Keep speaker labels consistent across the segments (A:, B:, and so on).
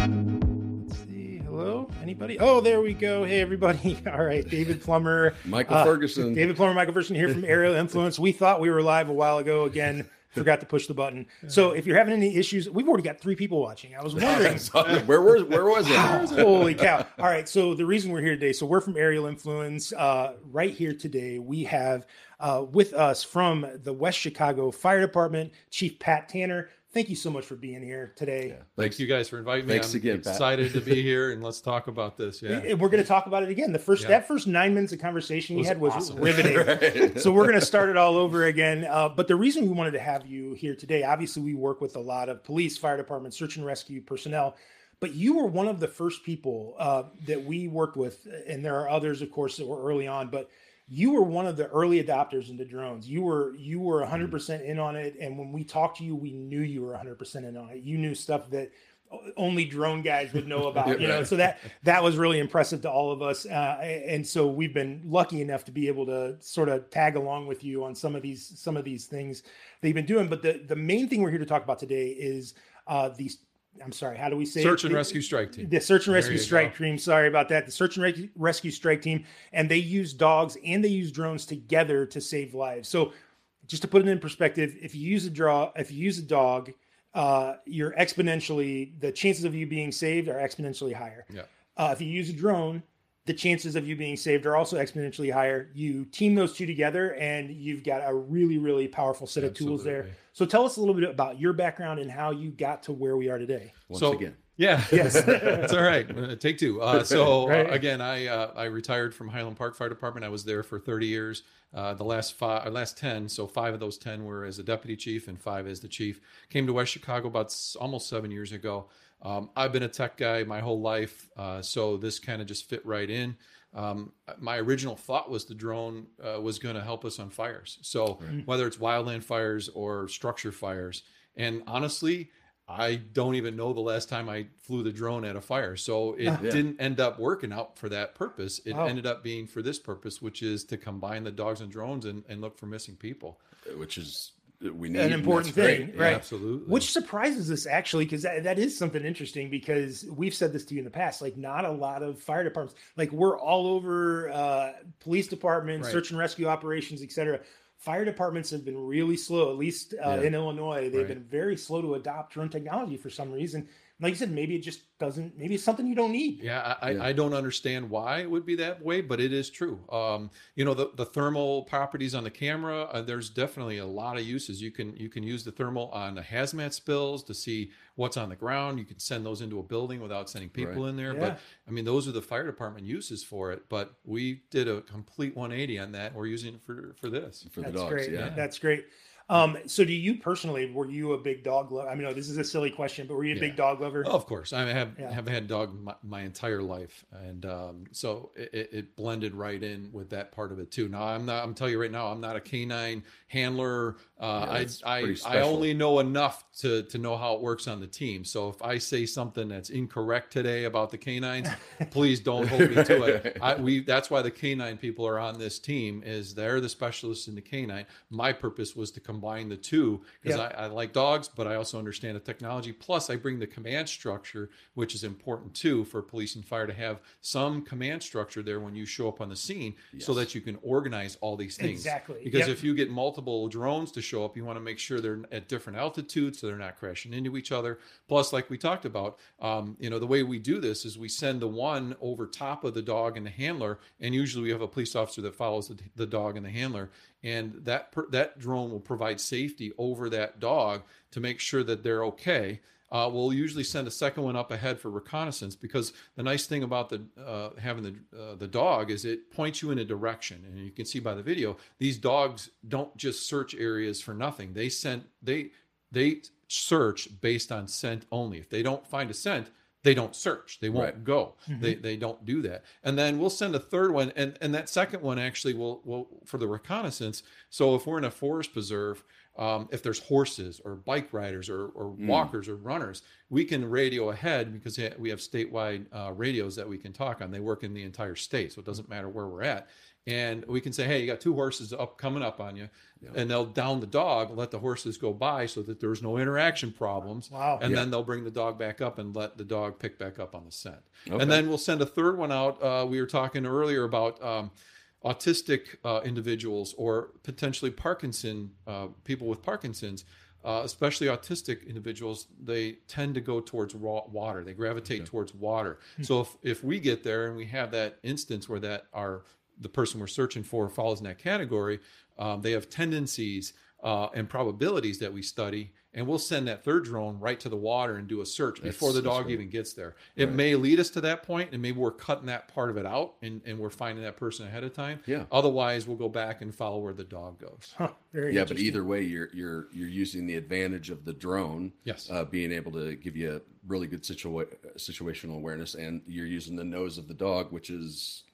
A: Let's see. Hello, anybody? Oh, there we go. Hey, everybody. All right, David Plummer,
B: Michael
A: Uh,
B: Ferguson.
A: David Plummer, Michael Ferguson here from Aerial Influence. We thought we were live a while ago. Again, forgot to push the button. So if you're having any issues, we've already got three people watching. I was wondering.
B: where was where was it?
A: Holy cow. All right. So the reason we're here today, so we're from Aerial Influence. Uh, right here today, we have uh, with us from the West Chicago Fire Department, Chief Pat Tanner. Thank you so much for being here today.
C: Thank you guys for inviting me.
B: Thanks
C: I'm
B: again, Pat.
C: excited to be here and let's talk about this. Yeah.
A: We're going to talk about it again. The first
C: Yeah.
A: that first nine minutes of conversation we
C: Was
A: had was
C: awesome.
A: riveting. so we're going to start it all over again. Uh, but the reason we wanted to have you here today, obviously, we work with a lot of police, fire department, search and rescue personnel. But you were one of the first people uh, that we worked with, and there are others, of course, that were early on. But you were one of the early adopters into drones. You were you were 100% in on it, and when we talked to you, we knew you were 100% in on it. You knew stuff that only drone guys would know about. You know,
B: Right.
A: so that that was really impressive to all of us. Uh, and so we've been lucky enough to be able to sort of tag along with you on some of these some of these things that you've been doing. But the the main thing we're here to talk about today is uh, these. I'm sorry. How do we say
C: Search
A: it?
C: and
A: The-
C: rescue strike team.
A: the search and
C: There
A: rescue strike
C: go.
A: team. Sorry about that. The search and rescue strike team, and they use dogs and they use drones together to save lives. So, just to put it in perspective, if you use a draw, if you use a dog, uh, you're exponentially the chances of you being saved are exponentially higher.
C: Yeah.
A: Uh, if you use a drone, the chances of you being saved are also exponentially higher. You team those two together, and you've got a really, really powerful set of tools there. So, tell us a little bit about your background and how you got to where we are today.
B: Once
C: So-
B: again.
C: Yeah,
A: Yes.
C: that's all right. Uh, Take two. Uh, so
A: Right.
C: uh, again, I uh, I retired from Highland Park Fire Department. I was there for 30 years. Uh, the last five, uh, last 10. So five of those 10 were as a deputy chief, and five as the chief. Came to West Chicago about s- almost seven years ago. Um, I've been a tech guy my whole life, uh, so this kind of just fit right in. Um, my original thought was the drone uh, was going to help us on fires. So whether it's wildland fires or structure fires, and honestly, I don't even know the last time I flew the drone at a fire. So it
B: Yeah.
C: didn't end up working out for that purpose. It
A: Wow.
C: ended up being for this purpose, which is to combine the dogs and drones and, and look for missing people.
B: Which is we need
A: An important
B: that's great.
A: thing,
B: Yeah.
A: right?
C: Absolutely.
A: Which surprises us actually, because that, that is something interesting. Because we've said this to you in the past, like not a lot of fire departments, like we're all over uh, police departments,
C: Right.
A: search and rescue operations, etc. Fire departments have been really slow, at least uh,
B: Yeah.
A: in Illinois. They've
C: Right.
A: been very slow to adopt drone technology for some reason. Like you said, maybe it just doesn't. Maybe it's something you don't need.
C: Yeah, I,
B: Yeah.
C: I, I don't understand why it would be that way, but it is true. Um, you know, the, the thermal properties on the camera, uh, there's definitely a lot of uses. You can you can use the thermal on the hazmat spills to see what's on the ground. You can send those into a building without sending people
B: Right.
C: in there.
A: Yeah.
C: But I mean, those are the fire department uses for it. But we did a complete 180 on that. We're using it for for this.
B: For the
A: That's
B: dogs,
A: great.
B: yeah.
A: That's great. Um, so, do you personally were you a big dog lover? I mean, no, this is a silly question, but were you a big dog lover?
C: Of course, I have
A: Yeah.
C: have had dog my, my entire life, and um, so it, it- blended right in with that part of it too. Now I'm not. I'm telling you right now, I'm not a canine handler. Uh,
B: Yeah,
C: I I, I only know enough to to know how it works on the team. So if I say something that's incorrect today about the canines, please don't hold me to it. I, we that's why the canine people are on this team is they're the specialists in the canine. My purpose was to combine the two because
A: Yeah.
C: I, I like dogs, but I also understand the technology. Plus, I bring the command structure, which is important too for police and fire to have some command structure there when you show up on the scene, so that you can organize all these things.
A: Exactly.
C: Because
A: Yep.
C: if you get multiple drones to show up, you want to make sure they're at different altitudes so they're not crashing into each other. Plus, like we talked about, um, you know, the way we do this is we send the one over top of the dog and the handler, and usually we have a police officer that follows the, the dog and the handler, and that per, that drone will provide safety over that dog to make sure that they're okay. Uh, we'll usually send a second one up ahead for reconnaissance because the nice thing about the uh, having the uh, the dog is it points you in a direction, and you can see by the video these dogs don't just search areas for nothing. They sent they they search based on scent only. If they don't find a scent, they don't search. They won't
B: Right.
C: go. They they don't do that. And then we'll send a third one, and and that second one actually will will for the reconnaissance. So if we're in a forest preserve, um, if there's horses or bike riders or, or walkers or runners, we can radio ahead because we have statewide uh, radios that we can talk on. They work in the entire state, so it doesn't matter where we're at. And we can say, "Hey, you got two horses up coming up on you," and they'll down the dog, let the horses go by, so that there's no interaction problems.
A: Wow.
C: And
B: Yeah.
C: then they'll bring the dog back up and let the dog pick back up on the scent.
B: Okay.
C: And then we'll send a third one out. Uh, we were talking earlier about um, autistic uh, individuals or potentially Parkinson uh, people with Parkinson's. Uh, especially autistic individuals, they tend to go towards raw water. They gravitate towards water. So if, if we get there and we have that instance where that our the person we're searching for falls in that category, um, they have tendencies uh, and probabilities that we study, and we'll send that third drone right to the water and do a search before the
B: That's- that's
C: dog
B: great.
C: even gets there. It
B: Right.
C: may lead us to that point, and maybe we're cutting that part of it out, and, and we're finding that person ahead of time.
B: Yeah.
C: Otherwise, we'll go back and follow where the dog goes.
A: Huh, very
B: yeah, but either way, you're you're you're using the advantage of the drone.
C: Yes.
B: Uh, being able to give you a really good situa- situational awareness, and you're using the nose of the dog, which is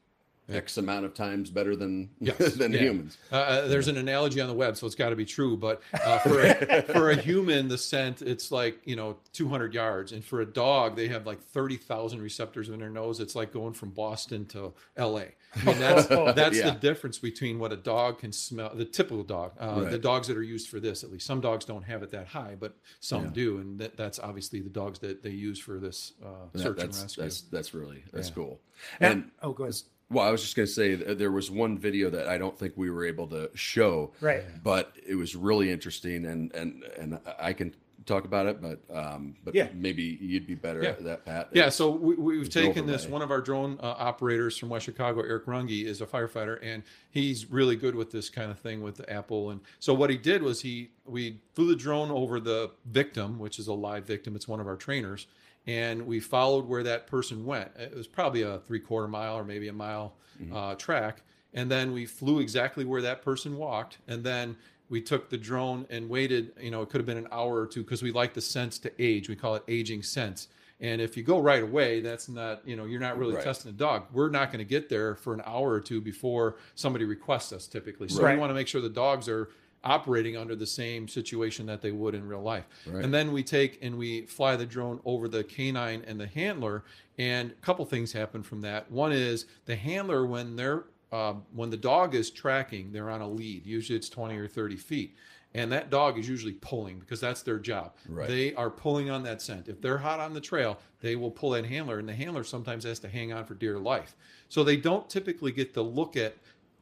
B: X amount of times better than
C: Yes.
B: than
C: Yeah.
B: humans.
C: Uh, Uh, there's an analogy on the web, so it's got to be true. But uh, for a, for a human, the scent it's like you know 200 yards, and for a dog, they have like 30,000 receptors in their nose. It's like going from Boston to L.A. I mean, that's that's
B: Yeah.
C: the difference between what a dog can smell. The typical dog, uh, the dogs that are used for this, at least some dogs don't have it that high, but some
B: Yeah.
C: do, and that, that's obviously the dogs that they use for this uh,
B: That-
C: search and rescue.
B: that's that's really that's
C: Yeah.
B: cool.
A: And-
B: And
A: oh, go ahead.
B: Well, I was just going to say that there was one video that I don't think we were able to show,
A: Right.
B: but it was really interesting, and and and I can talk about it, but um, but
A: Yeah.
B: maybe you'd be better
C: Yeah.
B: at that, Pat.
C: Yeah, so we, we've
B: It's
C: taken this. One of our drone uh, operators from West Chicago, Eric Runge, is a firefighter, and he's really good with this kind of thing with the Apple. And so what he did was he we flew the drone over the victim, which is a live victim. It's one of our trainers, and we followed where that person went. It was probably a three quarter mile or maybe a mile uh, track, and then we flew exactly where that person walked, and then we took the drone and waited you know it could have been an hour or two because we like the sense to age we call it aging sense and if you go right away that's not you know you're not really
B: Right.
C: testing the dog we're not going to get there for an hour or two before somebody requests us typically so
A: Right.
C: we want to make sure the dogs are operating under the same situation that they would in real life
B: Right.
C: and then we take and we fly the drone over the canine and the handler and a couple things happen from that one is the handler when they're um, when the dog is tracking, they're on a lead. Usually it's 20 or 30 feet. And that dog is usually pulling because that's their job.
B: Right.
C: They are pulling on that scent. If they're hot on the trail, they will pull that handler, and the handler sometimes has to hang on for dear life. So they don't typically get to look at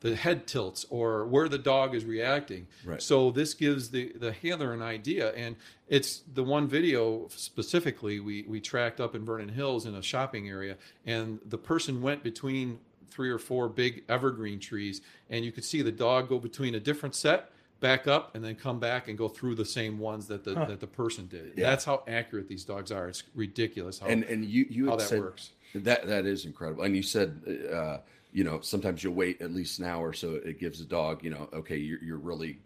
C: the head tilts or where the dog is reacting.
B: Right.
C: So this gives the the handler an idea, and it's the one video specifically we we tracked up in Vernon Hills in a shopping area, and the person went between three or four big evergreen trees, and you could see the dog go between a different set, back up, and then come back and go through the same ones that the
A: Huh.
C: that the person did.
B: Yeah.
C: That's how accurate these dogs are. It's ridiculous how
B: and and you you
C: how that
B: said
C: works.
B: that that is incredible, and you said. Uh, you know, sometimes you'll wait at least an hour so it gives the dog, you know, okay, you're, you're really,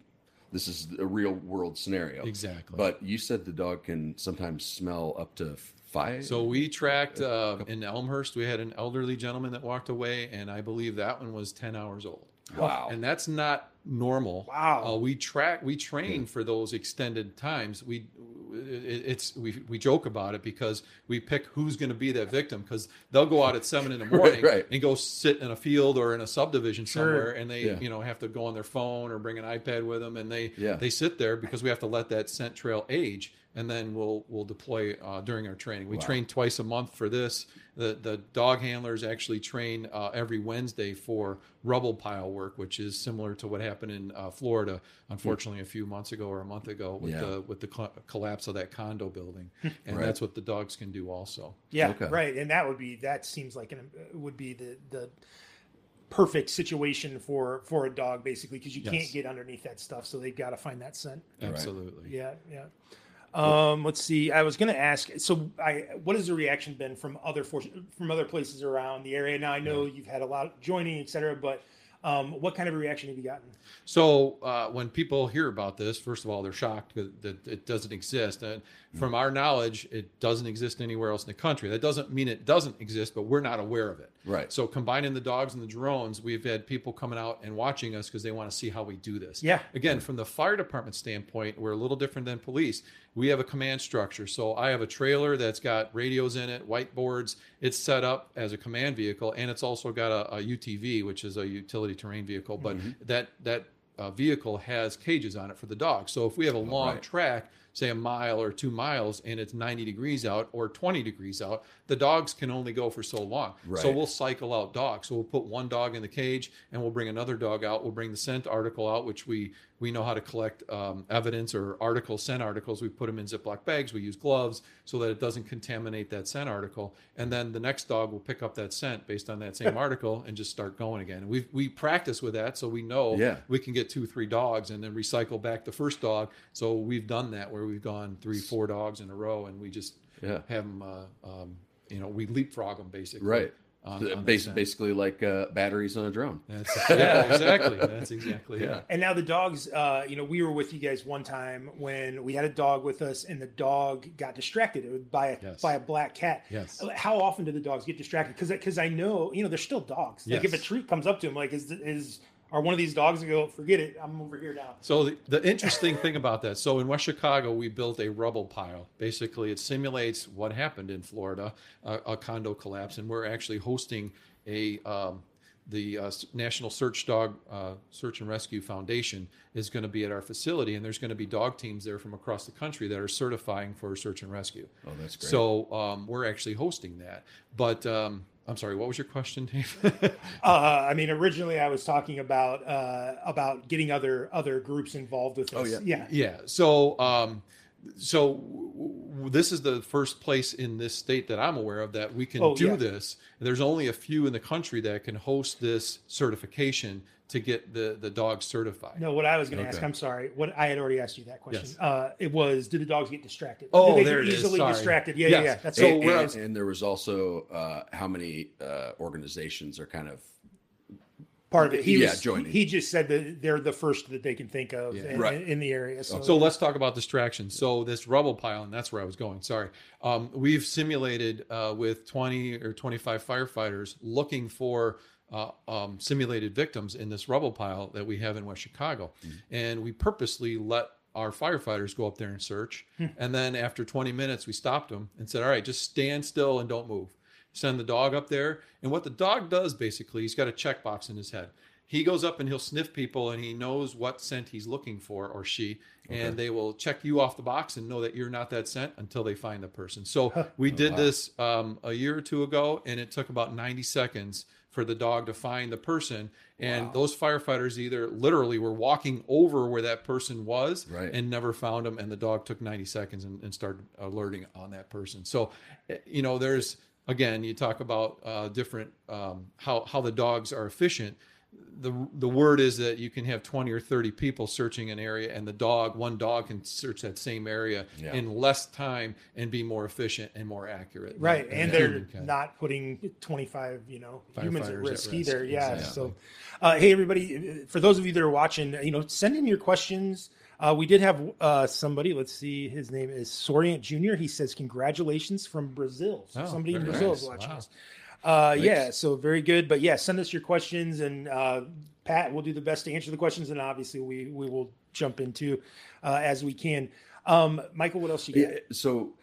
B: this is a real world scenario.
C: Exactly.
B: But you said the dog can sometimes smell up to five.
C: So we tracked uh, in Elmhurst. We had an elderly gentleman that walked away, and I believe that one was ten hours old.
B: wow.
C: and that's not normal.
A: Wow.
C: Uh, we track, we train for those extended times. We, it, it's we we joke about it because we pick who's going to be that victim because they'll go out at seven in the morning
B: Right.
C: and go sit in a field or in a subdivision
A: Sure.
C: somewhere, and they
B: Yeah.
C: you know have to go on their phone or bring an iPad with them, and they
B: Yeah.
C: they sit there because we have to let that scent trail age. And then we'll we'll deploy uh, during our training. We
B: Wow.
C: train twice a month for this. The the dog handlers actually train uh, every Wednesday for rubble pile work, which is similar to what happened in uh, Florida, unfortunately, a few months ago or a month ago with
B: Yeah.
C: the with the co- collapse of that condo building, and
B: Right.
C: that's what the dogs can do also.
A: Yeah,
B: Okay.
A: right. And that would be that seems like an would be the the perfect situation for for a dog basically because you
C: Yes.
A: can't get underneath that stuff, so they've got to find that scent.
B: Right.
C: Absolutely.
A: Yeah, yeah. Um, let's see. I was going to ask. So, I what has the reaction been from other for, from other places around the area? Now, I know you've had a lot of joining, et cetera, but um, what kind of a reaction have you gotten?
C: So uh, when people hear about this, first of all, they're shocked that, that it doesn't exist. And from our knowledge, it doesn't exist anywhere else in the country. That doesn't mean it doesn't exist, but we're not aware of it.
B: Right.
C: So combining the dogs and the drones, we've had people coming out and watching us because they want to see how we do this.
A: Yeah.
C: Again, from the fire department standpoint, we're a little different than police. We have a command structure. So I have a trailer that's got radios in it, whiteboards. It's set up as a command vehicle, and it's also got a, a UTV, which is a utility terrain vehicle, but
B: Mm-hmm.
C: that that uh, vehicle has cages on it for the dog. So if we have a long
B: right.
C: track, say a mile or two miles, and it's 90 degrees out or 20 degrees out, the dogs can only go for so long. So we'll cycle out dogs. So we'll put one dog in the cage, and we'll bring another dog out. We'll bring the scent article out, which we we know how to collect um, evidence or articles, scent articles. We put them in Ziploc bags. We use gloves so that it doesn't contaminate that scent article. And then the next dog will pick up that scent based on that same article and just start going again. We we practice with that, so we know
B: Yeah.
C: we can get two, three dogs and then recycle back the first dog. So we've done that where we've gone three, four dogs in a row, and we just
B: Yeah.
C: have them. Uh, um, you know, we leapfrog them basically.
B: Right.
C: On, on
B: bas- basically like uh, batteries on a drone.
C: That's, yeah, exactly. That's exactly
B: Yeah.
C: it.
A: And now the dogs, uh, you know, we were with you guys one time when we had a dog with us, and the dog got distracted It was by a
C: Yes.
A: by a black cat.
C: Yes.
A: How often do the dogs get distracted? Because because I know you know they're still dogs. Like if a
C: Yes.
A: treat comes up to them, like is is are one of these dogs and go forget it, I'm over here now.
C: So the, the interesting thing about that, so in West Chicago, we built a rubble pile. Basically, it simulates what happened in Florida, a, a condo collapse, and we're actually hosting a um, the uh, National Search Dog uh, Search and Rescue Foundation is going to be at our facility, and there's going to be dog teams there from across the country that are certifying for search and rescue.
B: Oh, that's great.
C: So um, we're actually hosting that. But um, I'm sorry, what was your question, Dave?
A: Uh, I mean, originally I was talking about uh, about getting other other groups involved with this.
B: Oh, yeah.
A: yeah.
C: Yeah. So, um, so w- w- this is the first place in this state that I'm aware of that we can
A: Oh,
C: do
A: yeah.
C: this. There's only a few in the country that can host this certification to get the the dog certified.
A: No, what I was going to ask, I'm sorry. What I had already asked you that question.
C: Yes.
A: Uh, it was, do the dogs get distracted?
C: Oh,
A: do they
C: there
A: get
C: it is.
A: easily
C: Sorry.
A: distracted? Yeah,
C: Yes.
A: yeah, yeah. That's
C: So
B: and,
C: where
B: and-
C: was-
B: and there was also uh, how many uh, organizations are kind of
A: part of it. He
B: Yeah,
A: was,
B: joining.
A: He just said that they're the first that they can think of
C: Yeah.
A: in,
B: Right.
A: in the area. So,
C: So let's talk about distractions. So this rubble pile, and that's where I was going. Sorry, um, we've simulated uh, with 20 or 25 firefighters looking for uh, um, simulated victims in this rubble pile that we have in West Chicago, and we purposely let our firefighters go up there and search. And then after 20 minutes, we stopped them and said, "All right, just stand still and don't move." Send the dog up there, and what the dog does basically, he's got a checkbox in his head. He goes up and he'll sniff people and he knows what scent he's looking for or she. And they will check you off the box and know that you're not that scent until they find the person. So we did this um, a year or two ago and it took about 90 seconds for the dog to find the person. And those firefighters either literally were walking over where that person was
B: Right.
C: and never found him and the dog took 90 seconds and, and started alerting on that person. So eh, you know there's again you talk about uh, different um, how, how the dogs are efficient the the word is that you can have 20 or 30 people searching an area and the dog one dog can search that same area
B: Yeah.
C: in less time and be more efficient and more accurate
A: right,
C: than
A: and
C: a
A: they're not putting 25, you know, humans at
C: Firefighters at
A: risk,
C: risk.
A: either. Yeah.
C: Exactly.
A: So, uh, hey everybody, for those of you that are watching, you know, send in your questions. Uh, we did have uh, somebody. Let's see. His name is Soriant Junior. He says, "Congratulations from Brazil." So
C: Oh,
A: somebody in Brazil
B: nice.
A: is watching
C: Wow.
A: us. Uh, yeah, so very good. But yeah, send us your questions, and uh, Pat will do the best to answer the questions, and obviously we we will jump into uh, as we can. Um, Michael, what else you got?
B: Yeah, so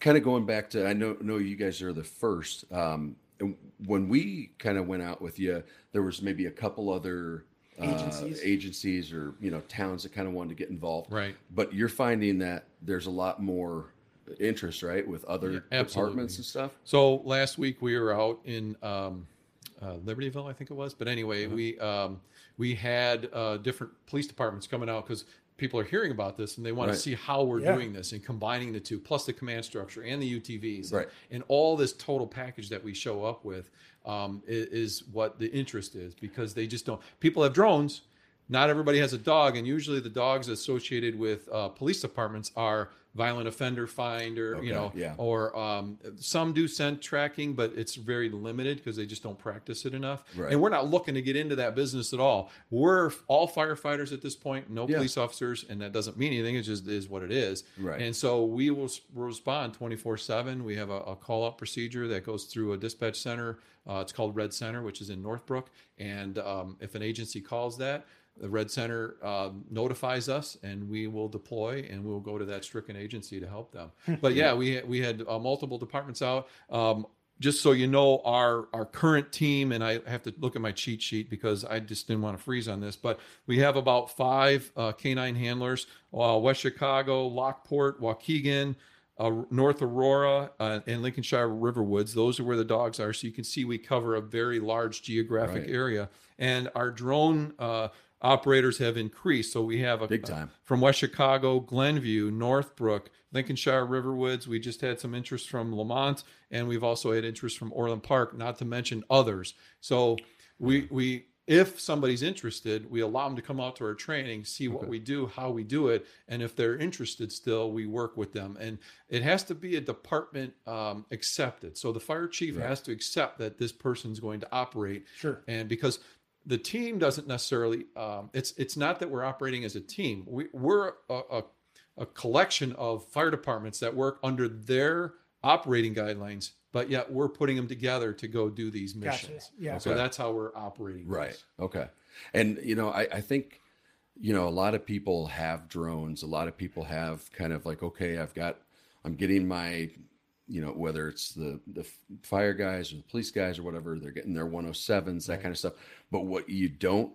B: kind of going back to I know know you guys are the first. Um, and when we kind of went out with you, there was maybe a couple other uh,
A: Agencies.
B: agencies or you know towns that kind of wanted to get involved.
C: right
B: But you're finding that there's a lot more interest, right, with other
C: Yeah, absolutely.
B: departments and stuff.
C: So last week we were out in um, uh, Libertyville, I think it was. But anyway, we um, we had uh, different police departments coming out because people are hearing about this and they want
B: Right.
C: to see how we're
A: Yeah.
C: doing this and combining the two, plus the command structure and the UTVs,
B: Right.
C: and, and all this total package that we show up with um, is, is what the interest is because they just don't. People have drones. Not everybody has a dog, and usually the dogs associated with uh, police departments are violent offender finder,
B: Okay,
C: you know,
B: yeah.
C: or um, some do scent tracking, but it's very limited because they just don't practice it enough.
B: Right.
C: And we're not looking to get into that business at all. We're all firefighters at this point, no
B: Yeah.
C: police officers, and that doesn't mean anything. It just is what it is.
B: Right.
C: And so we will respond 24 7. We have a, a call out procedure that goes through a dispatch center. Uh, it's called Red Center, which is in Northbrook. And um, if an agency calls that, the Red Center um, notifies us, and we will deploy, and we'll go to that stricken agency to help them. But yeah, we we had uh, multiple departments out. Um, just so you know, our our current team, and I have to look at my cheat sheet because I just didn't want to freeze on this, but we have about five uh, canine handlers: uh, West Chicago, Lockport, Waukegan, uh, North Aurora, uh, and Lincolnshire Riverwoods. Those are where the dogs are. So you can see we cover a very large geographic
B: Right.
C: area, and our drone. Uh, Operators have increased, so we have a
B: Big time.
C: from West Chicago, Glenview, Northbrook, Lincolnshire Riverwoods. We just had some interest from Lemont, and we've also had interest from Orland Park, not to mention others. So we we if somebody's interested, we allow them to come out to our training, see what
B: Okay.
C: we do, how we do it, and if they're interested still, we work with them. And it has to be a department um, accepted. So the fire chief
B: Right.
C: has to accept that this person's going to operate
A: Sure.
C: and because the team doesn't necessarily um, it's it's not that we're operating as a team we, we're a, a, a collection of fire departments that work under their operating guidelines but yet we're putting them together to go do these
A: Gotcha.
C: missions
A: Yeah.
C: so that's how we're operating
B: Right.
C: this.
B: Okay. And you know, I, I think, you know, a lot of people have drones. A lot of people have kind of like, okay, I've got, I'm getting my, you know, whether it's the the fire guys or the police guys or whatever, they're getting their 107s, that kind of stuff. But what you don't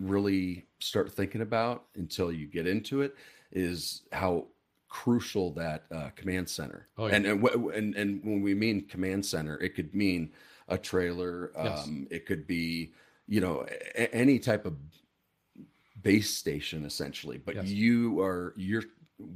B: really start thinking about until you get into it is how crucial that uh, command center.
C: Oh, yeah.
B: And and, and and when we mean command center, it could mean a trailer.
C: Yes.
B: Um, it could be you know a- any type of base station essentially. But
C: Yes.
B: you are you're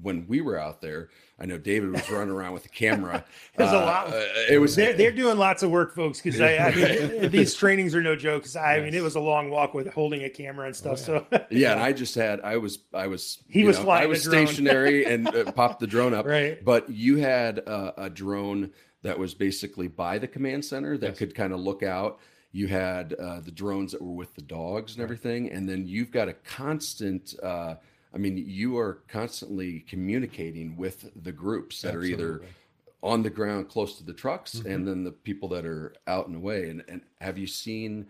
B: when we were out there. I know David was running around with the camera.
A: There's a
B: Uh,
A: lot-
B: uh, it was
A: They're, they're doing lots of work, folks. Because I, I mean, these trainings are no joke. Because I mean, it was a long walk with holding a camera and stuff. So
B: yeah, and I just had I was I was
A: He was
B: know,
A: flying
B: I was stationary and uh, popped the drone up.
A: right.
B: But you had a, a drone that was basically by the command center that
C: Yes.
B: could kind of look out. You had uh, the drones that were with the dogs and everything, and then you've got a constant. Uh, I mean, you are constantly communicating with the groups that are either on the ground close to the trucks,
C: Mhm.
B: and then the people that are out and away. And, and have you seen?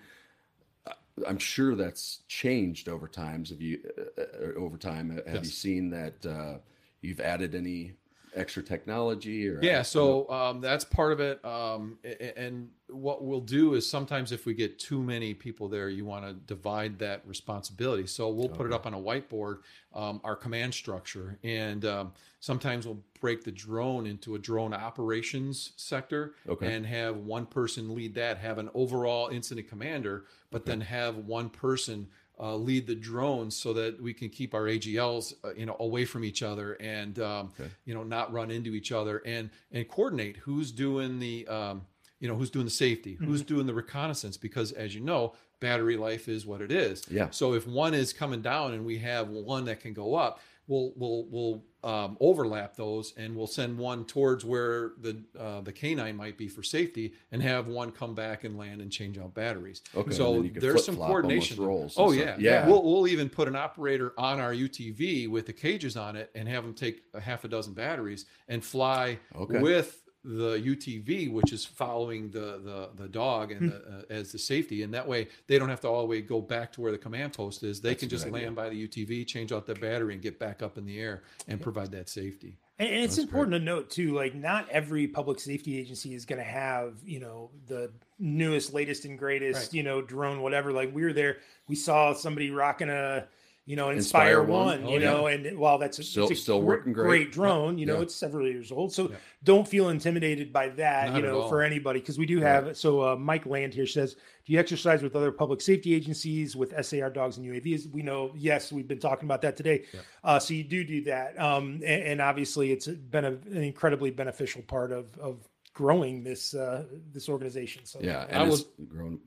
B: uh, I'm sure that's changed over times. Have you uh, uh, over time? Have you seen that uh, you've added any extra technology? Or
C: Yeah, so um, that's part of it. Um, and what we'll do is sometimes if we get too many people there, you want to divide that responsibility. So we'll put it up on a whiteboard, um, our command structure, and um, sometimes we'll break the drone into a drone operations sector
B: Okay.
C: and have one person lead that, have an overall incident commander, but
B: Okay.
C: then have one person uh, lead the drones so that we can keep our AGLs, uh, you know, away from each other and um,
B: Okay.
C: you know not run into each other and and coordinate who's doing the um, you know who's doing the safety, who's doing the reconnaissance because as you know, battery life is what it is.
B: Yeah.
C: So if one is coming down and we have one that can go up, we'll we'll we'll um, overlap those and we'll send one towards where the uh, the canine might be for safety and have one come back and land and change out batteries.
B: Okay.
C: So
B: then you can
C: there's some coordination.
B: roles.
C: Oh
B: stuff.
C: yeah,
B: yeah.
C: We'll we'll even put an operator on our UTV with the cages on it and have them take a half a dozen batteries and fly
B: Okay.
C: with the UTV, which is following the the, the dog and the, uh, as the safety, and that way they don't have to all the way go back to where the command post is. They
B: That's
C: can just
B: idea.
C: land by the UTV, change out the battery, and get back up in the air and provide that safety.
A: And, and it's
B: That's
A: important to note too, like not every public safety agency is going to have, you know, the newest, latest, and greatest,
C: Right.
A: you know, drone, whatever. Like we were there, we saw somebody rocking a, you know,
B: Inspire
A: Inspire,
B: One.
A: One,
C: Oh,
A: you know, and while that's a,
B: Still-
A: it's a
B: still working great.
A: drone, you know,
B: Yeah.
A: it's several years old. So
C: Yeah.
A: don't feel intimidated by that,
C: Not
A: you know, for anybody, because we do
B: Right.
A: have. So uh, Mike Land here says, "Do you exercise with other public safety agencies with SAR dogs and UAVs?" We know, yes, we've been talking about that today.
C: Yeah.
A: Uh, so you do do that, um, and, and obviously it's been a, an incredibly beneficial part of of growing this uh, this organization. So
B: Yeah,
C: I
B: and it's grown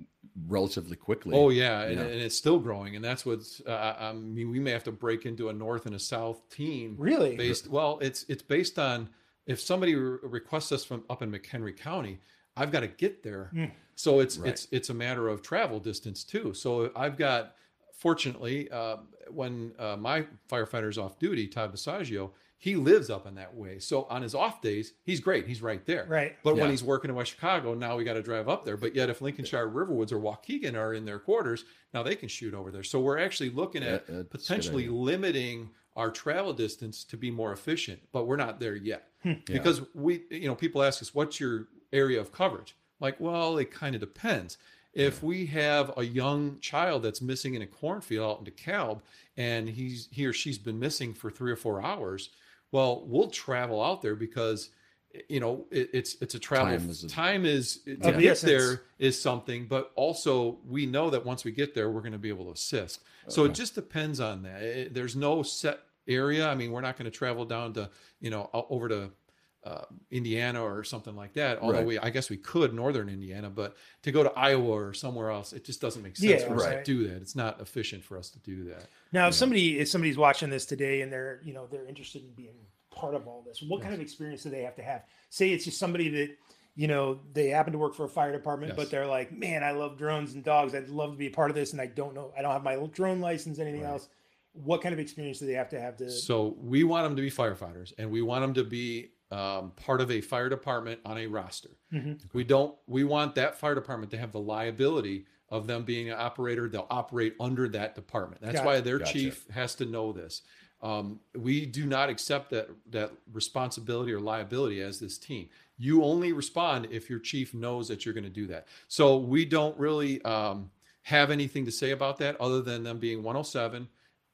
B: relatively quickly.
C: Oh yeah, and, and it's still growing, and that's what's. Uh, I mean, we may have to break into a north and a south team
A: really,
C: based well it's it's based on if somebody re- requests us from up in mchenry county i've got to get there
A: Mm.
C: so it's
B: Right.
C: it's it's a matter of travel distance too so i've got fortunately uh, when uh, my firefighter's off duty todd Visaggio, he lives up in that way so on his off days he's great he's right there
A: right?
C: but
B: Yeah.
C: when he's working in West Chicago, now we got to drive up there. But yet, if Lincolnshire Riverwoods or Waukegan are in their quarters, now they can shoot over there. So we're actually looking at
B: Yeah, that's a good
C: potentially limiting our travel distance to be more efficient. But we're not there yet
A: Hmm.
B: Yeah.
C: because we, you know, people ask us, "What's your area of coverage?" like, well, it kind of depends. If we have a young child that's missing in a cornfield out in DeKalb and he's he or she's been missing for three or four hours, well, we'll travel out there because you know it, it's it's a travel
B: Time is a-
C: time is to
A: Of the
C: get there is something but also we know that once we get there we're going to be able to assist. So it just depends on that. It- there's no set area. I mean we're not going to travel down to you know over to uh, indiana or something like that although
B: Right.
C: we i guess we could northern indiana but to go to iowa or somewhere else it just doesn't make sense
A: Yeah,
C: for us to do that it's not efficient for us to do that
A: Now, if somebody if somebody's watching this today and they're you know they're interested in being part of all this, what kind of experience do they have to have? Say it's just somebody that you know they happen to work for a fire department, but they're like, man, I love drones and dogs. I'd love to be a part of this, and I don't know, I don't have my drone license, anything else. What kind of experience do they have to have to?
C: So we want them to be firefighters, and we want them to be um, part of a fire department on a roster.
A: Mm-hmm.
C: We don't. We want that fire department to have the liability of them being an operator. They'll operate under that department. That's
A: Gotcha.
C: why their
B: Gotcha.
C: chief has to know this. Um, we do not accept that that responsibility or liability as this team. You only respond if your chief knows that you're going to do that. So we don't really um, have anything to say about that other than them being 107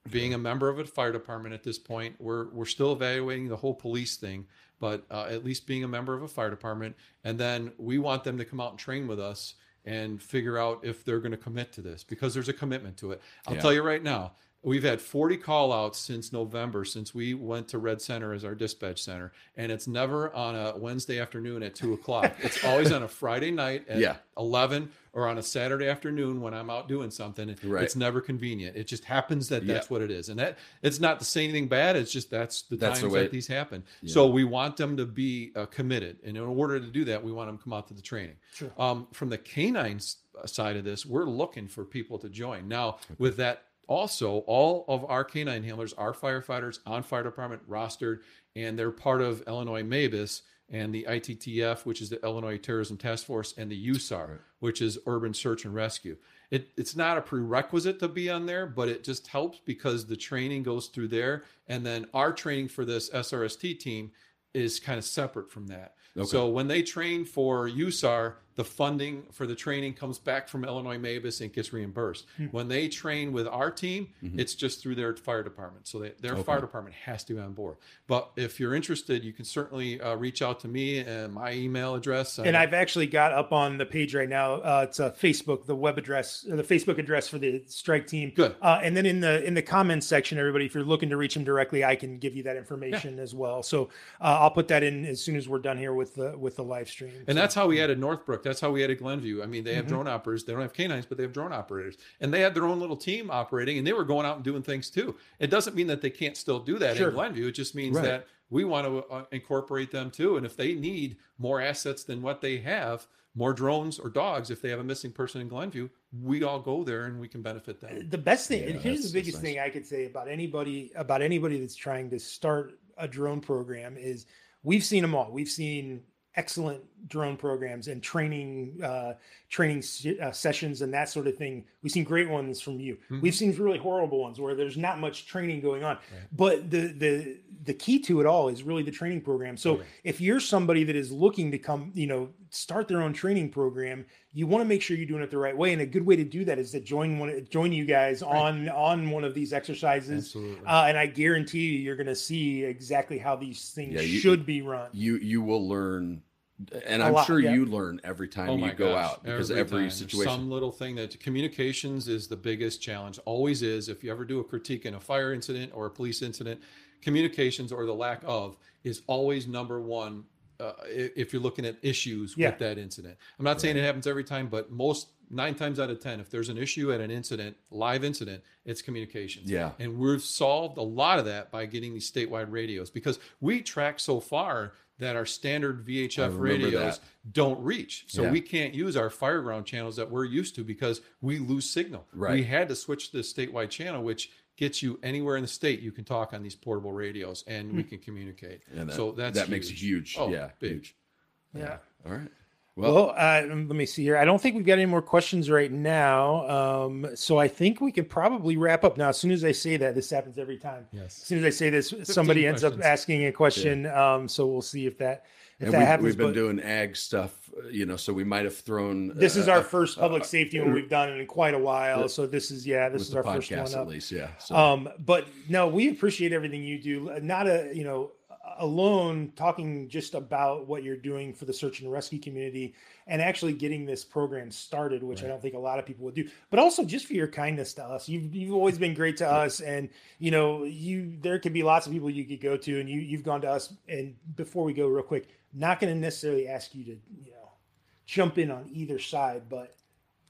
C: being a member of a fire department at this point we're we're still evaluating the whole police thing but uh, at least being a member of a fire department and then we want them to come out and train with us and figure out if they're going to commit to this because there's a commitment to it i'll
B: Yeah.
C: tell you right now we've had 40 call outs since november since we went to red center as our dispatch center and it's never on a wednesday afternoon at 2 o'clock it's always on a friday night at
B: Yeah.
C: 11 or on a saturday afternoon when i'm out doing something
B: Right.
C: it's never convenient it just happens that that's
B: Yeah.
C: what it is and that it's not to say anything bad it's just that's the
B: That's the
C: times
B: way
C: that
B: it-
C: these happen so we want them to be uh, committed and in order to do that we want them to come out to the training
A: Sure.
C: um, from the canine side of this we're looking for people to join now with that also all of our canine handlers are firefighters on fire department rostered and they're part of illinois MABAS and the ITTF, which is the Illinois Terrorism Task Force, and the USAR, which is Urban Search and Rescue. It, it's not a prerequisite to be on there, but it just helps because the training goes through there. And then our training for this SRST team is kind of separate from that. So when they train for USAR, the funding for the training comes back from Illinois MABAS and gets reimbursed. When they train with our team, it's just through their fire department. So they, their fire department has to be on board. But if you're interested, you can certainly uh, reach out to me and my email address.
A: and
C: Uh,
A: I've actually got up on the page right now. Uh, it's a Facebook, the web address, or the Facebook address for the strike team.
C: Good.
A: Uh, and then in the in the comments section, everybody, if you're looking to reach them directly, I can give you that information as well. So uh, I'll put that in as soon as we're done here with the with the live stream.
C: And
A: So-
C: that's how we added Northbrook. That's how we added Glenview. I mean, they have
A: Mm-hmm.
C: drone operators. They don't have canines, but they have drone operators. And they had their own little team operating, and they were going out and doing things too. It doesn't mean that they can't still do that
A: Sure.
C: in Glenview. It just means
B: Right.
C: that we want to uh, incorporate them too. And if they need more assets than what they have, more drones or dogs, if they have a missing person in Glenview, we all go there and we can benefit them.
A: the best thing
B: Yeah,
A: and here's the biggest
B: nice.
A: thing i could say about anybody about anybody that's trying to start a drone program is we've seen them all we've seen excellent drone programs and training uh, training uh, sessions and that sort of thing. We've seen great ones from you.
C: Mm-hmm.
A: we've seen really horrible ones where there's not much training going on. But the the the key to it all is really the training program. So
C: Right.
A: if you're somebody that is looking to come you know start their own training program you want to make sure you're doing it the right way. And a good way to do that is to join one join you guys on on one of these exercises. Uh, and i guarantee you you're going to see exactly how these things
B: Yeah, you-
A: should be run.
B: you you will learn and I'm
A: lot,
B: sure
A: yeah.
B: you learn every time you go out because every,
C: time.
B: situation
C: some little thing that communications is the biggest challenge always is if you ever do a critique in a fire incident or a police incident communications or the lack of is always number one uh, if you're looking at issues
A: Yeah.
C: with that incident i'm not saying it happens every time but most nine times out of ten if there's an issue at an incident live incident it's communications
B: Yeah.
C: and we've solved a lot of that by getting these statewide radios because we track so far that our standard VHF radios
B: that.
C: don't reach. So
B: Yeah.
C: we can't use our fireground channels that we're used to because we lose signal.
B: Right.
C: We had to switch to the statewide channel, which gets you anywhere in the state. You can talk on these portable radios and we hmm. can communicate.
B: and that,
C: so that's
B: that makes a huge
C: Oh,
B: yeah
C: big.
B: huge
A: yeah
B: all right
A: Well, uh, let me see here. I don't think we've got any more questions right now. Um, so I think we could probably wrap up now. As soon as I say that, this happens every time.
C: Yes.
A: As soon as I say this, somebody ends up asking a question. Um, so we'll see if that if
B: And
A: that
B: we,
A: happens.
B: we've been
A: but
B: doing ag stuff, uh, you know, so we might have thrown.
A: this is
B: uh,
A: our
B: uh,
A: first public safety one we've done in quite a while.
B: with-
A: So this is yeah, this is our first one
B: at
A: up.
B: least, yeah. So,
A: Um, but no, we appreciate everything you do. Not a you know alone talking just about what you're doing for the search and rescue community and actually getting this program started, which I don't think a lot of people would do. But also just for your kindness to us. You've you've always been great to us, and you know you there could be lots of people you could go to, and you you've gone to us. And before we go, real quick, not going to necessarily ask you to you know jump in on either side, but.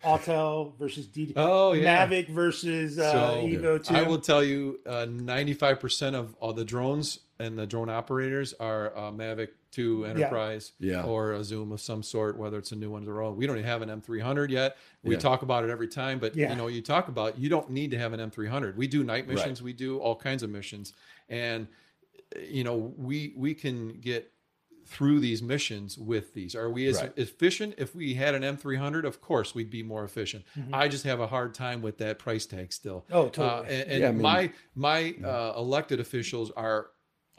A: Autel versus D-
C: Oh yeah.
A: Mavic versus uh,
C: So,
A: Evo two.
C: I will tell you, uh, 95% of all the drones and the drone operators are uh, Mavic 2 Enterprise
B: Yeah.
C: or a Zoom of some sort, whether it's a new one or old. We don't even have an M300 yet. We
B: Yeah.
C: talk about it every time, but
A: Yeah.
C: you know, you talk about you don't need to have an M300. We do night
B: Right.
C: missions, we do all kinds of missions, and you know, we we can get through these missions with these. Are we as
B: Right.
C: efficient if we had an M300? Of course, we'd be more efficient. I just have a hard time with that price tag still.
A: Oh,
C: Uh,
A: totally.
C: and and
B: Yeah, I mean-
C: my my uh, elected officials are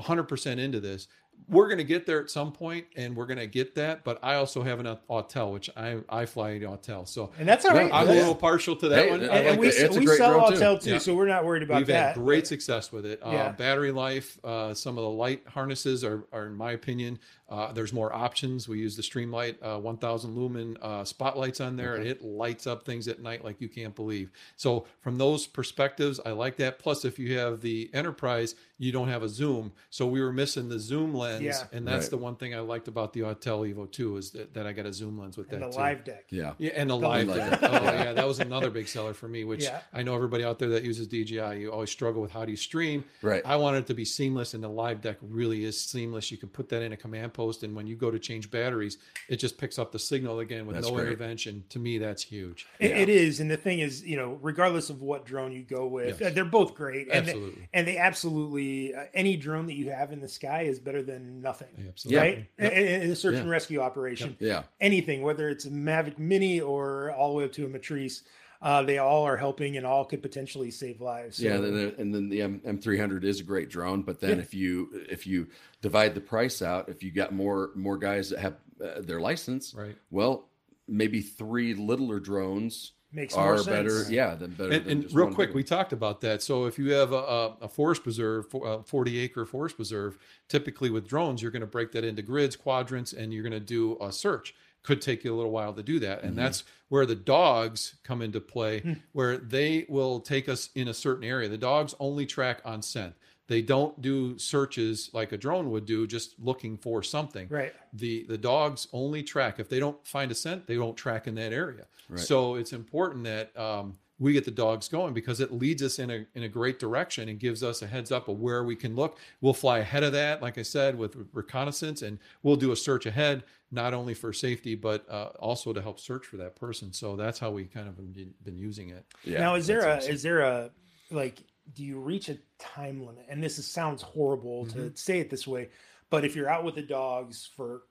C: 100% into this. We're going to get there at some point, and we're going to get that. But I also have an Autel, which I I fly an Autel, so
A: and that's all
B: No,
A: right.
C: I'm a little partial to that
B: Hey,
C: one.
A: And,
C: I
A: and we,
B: that.
A: We sell
B: drone, too.
A: Autel too,
C: Yeah.
A: so we're not worried about that.
C: We've
A: that.
C: had great success with it.
A: Yeah.
C: Uh, battery life, uh, some of the light harnesses are, are in my opinion, uh, there's more options. We use the Streamlight uh, 1000 lumen uh, spotlights on there, and it lights up things at night like you can't believe. So from those perspectives, I like that. Plus, if you have the Enterprise, you don't have a zoom. So we were missing the zoom lens,
A: Yeah.
C: and that's
B: Right.
C: the one thing I liked about the Autel Evo 2 is that, that I got a zoom lens with
A: and
C: that
A: the
C: too.
A: live deck.
B: yeah.
C: Yeah, and the
A: The
C: live
B: live
C: deck.
B: deck.
C: Oh yeah, that was another big seller for me. Which
A: Yeah.
C: I know everybody out there that uses DJI, you always struggle with how do you stream.
B: Right.
C: I wanted it to be seamless, and the live deck really is seamless. You can put that in a command post, and when you go to change batteries, it just picks up the signal again with
B: That's
C: no
B: great.
C: intervention. To me, that's huge.
A: It-
B: Yeah.
A: it is, and the thing is, you know, regardless of what drone you go with,
C: Yes.
A: they're both great, and they,
C: Absolutely.
A: and they absolutely uh, any drone that you have in the sky is better than nothing,
C: Absolutely.
A: right? In, in a search
B: Yeah.
A: and rescue operation,
B: Yeah.
A: anything, whether it's a Mavic Mini or all the way up to a Matrice, uh, they all are helping, and all could potentially save lives. So,
B: Yeah, and then, and then the M M three hundred is a great drone, but then
A: Yeah.
B: if you if you divide the price out, if you got more more guys that have uh, their license,
C: Right.
B: well, maybe three littler drones
A: makes more
B: are
A: sense.
B: better. Yeah, than better.
C: And,
B: than
C: and
B: just
C: real
B: one
C: quick,
B: big
C: we talked about that. So if you have a, a, a forest preserve, a 40 acre forest preserve, typically with drones, you're going to break that into grids, quadrants, and you're going to do a search. Could take you a little while to do that. And mm-hmm. that's where the dogs come into play, hmm. where they will take us in a certain area. The dogs only track on scent. They don't do searches like a drone would do, just looking for something
A: Right.
C: the the dogs only track if they don't find a scent they don't track in that area
B: Right.
C: so it's important that um, we get the dogs going because it leads us in a in a great direction and gives us a heads up of where we can look we'll fly ahead of that like i said with reconnaissance and we'll do a search ahead not only for safety but uh, also to help search for that person so that's how we kind of been, been using it
B: Yeah,
A: now, is there a
B: awesome.
A: is there a like? Do you reach a time limit? And this is, sounds horrible
C: Mm-hmm.
A: to say it this way, but if you're out with the dogs for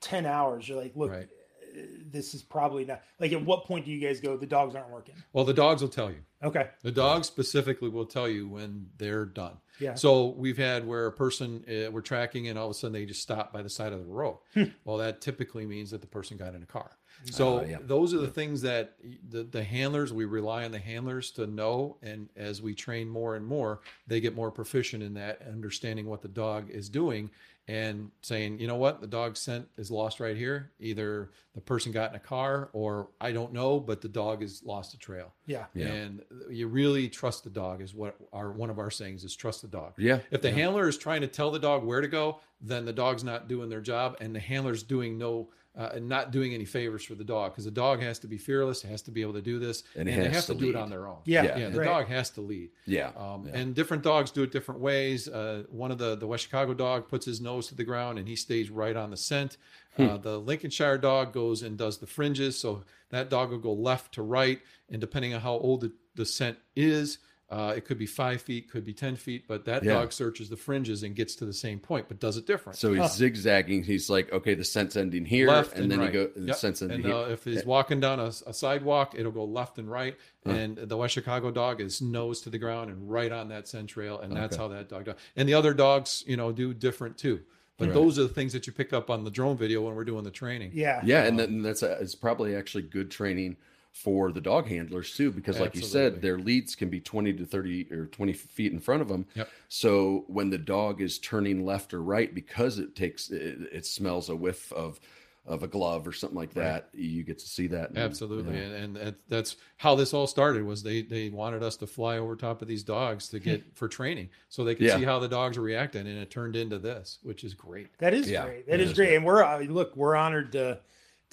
A: ten hours, you're like, look,
C: Right.
A: uh, this is probably not. Like, at what point do you guys go? The dogs aren't working.
C: well the dogs will tell you
A: Okay.
C: The dogs specifically will tell you when they're done.
A: Yeah.
C: So we've had where a person uh, we're tracking and all of a sudden they just stop by the side of the road. well, that typically means that the person got in a car. So
B: Ah, yeah.
C: those are the things that the, the handlers we rely on the handlers to know, and as we train more and more, they get more proficient in that, understanding what the dog is doing, and saying, you know what, the dog scent is lost right here. Either the person got in a car, or I don't know, but the dog has lost a trail.
A: Yeah.
B: Yeah.
C: And you really trust the dog is what our one of our sayings is trust the dog.
B: Yeah.
C: If the
B: yeah.
C: handler is trying to tell the dog where to go, then the dog's not doing their job, and the handler's doing no, uh, not doing any favors for the dog because the dog has to be fearless, has to be able to do this,
B: And
C: and, they have to,
B: to
C: do it on their own.
A: Yeah.
B: Yeah.
C: yeah. The
A: Right.
C: dog has to lead.
B: yeah,
C: Um,
B: yeah.
C: And different dogs do it different ways. Uh, one of the the West Chicago dog puts his nose to the ground and he stays right on the scent.
B: Hmm.
C: Uh, the Lincolnshire dog goes and does the fringes, so that dog will go left to right, and depending on how old the, the scent is, Uh, it could be five feet, could be 10 feet, but that
B: Yeah.
C: dog searches the fringes and gets to the same point, but does it different.
B: So he's
A: Huh.
B: zigzagging. He's like, okay, the scent's ending here,
C: left
B: and, then
C: right.
B: he go the
C: Yep.
B: scent's ending
C: and
B: here.
C: uh, if he's walking down a, a sidewalk, it'll go left and right. And the West Chicago dog is nose to the ground and right on that scent trail, and that's
B: Okay.
C: how that dog does. And the other dogs, you know, do different too. But
B: Right.
C: those are the things that you pick up on the drone video when we're doing the training.
A: Yeah.
B: yeah, and then that's a, it's probably actually good training for the dog handlers too, because like you said, their leads can be twenty to thirty or twenty feet in front of them.
C: Yep.
B: So when the dog is turning left or right, because it takes it, it smells a whiff of of a glove or something like that, you get to see that. and-
C: Absolutely,
B: yeah.
C: and, and that's how this all started. Was they they wanted us to fly over top of these dogs to get for training, so they could
B: Yeah.
C: see how the dogs are reacting, and it turned into this, which is great.
A: That is
B: Yeah,
A: great. That
B: it
A: is
B: is
A: great. And we're uh, look, we're honored to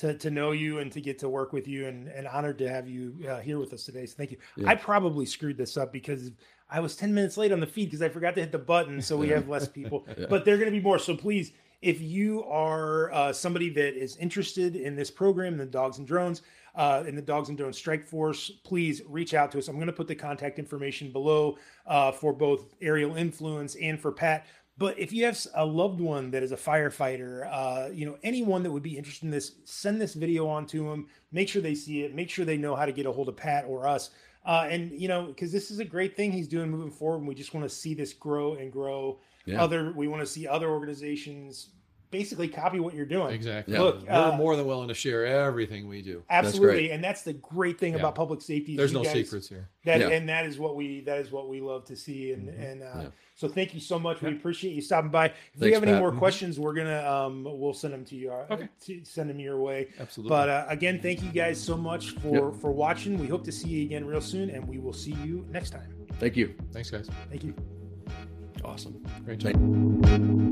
A: to to know you and to get to work with you, and and honored to have you uh, here with us today. So thank you. I probably screwed this up because I was ten minutes late on the feed because I forgot to hit the button, so we have less people. But they're going to be more. So please, if you are uh, somebody that is interested in this program, the Dogs and Drones. Uh, in the Dogs and Drones Strike Force, please reach out to us. I'm going to put the contact information below uh, for both Aerial Influence and for Pat. But if you have a loved one that is a firefighter, uh, you know, anyone that would be interested in this, send this video on to them. Make sure they see it. Make sure they know how to get a hold of Pat or us. Uh, and, you know, because this is a great thing he's doing moving forward. And we just want to see this grow and grow.
B: Yeah.
A: Other, we want to see other organizations basically copy what you're doing.
C: Exactly.
B: Yeah.
A: Look,
C: we're
A: uh,
C: more than willing to share everything we do.
A: Absolutely. And that's the great thing
C: Yeah.
A: about public safety.
C: There's
A: you
C: no
A: guys-
C: secrets here.
A: That
B: Yeah.
A: and that is what we that is what we love to see and
C: Mm-hmm.
A: and uh,
B: Yeah.
A: so thank you so much. We appreciate you stopping by. If we
B: Thanks,
A: have any
B: Pat.
A: more
B: Mhm.
A: questions, we're gonna um we'll send them to you. Uh,
C: Okay.
A: to send them your way.
C: Absolutely.
A: But uh, again, thank you guys so much for for watching. We hope to see you again real soon, and we will see you next time.
B: Thank you.
C: Thanks, guys.
A: Thank you.
B: Awesome.
C: Great job.
B: Thank-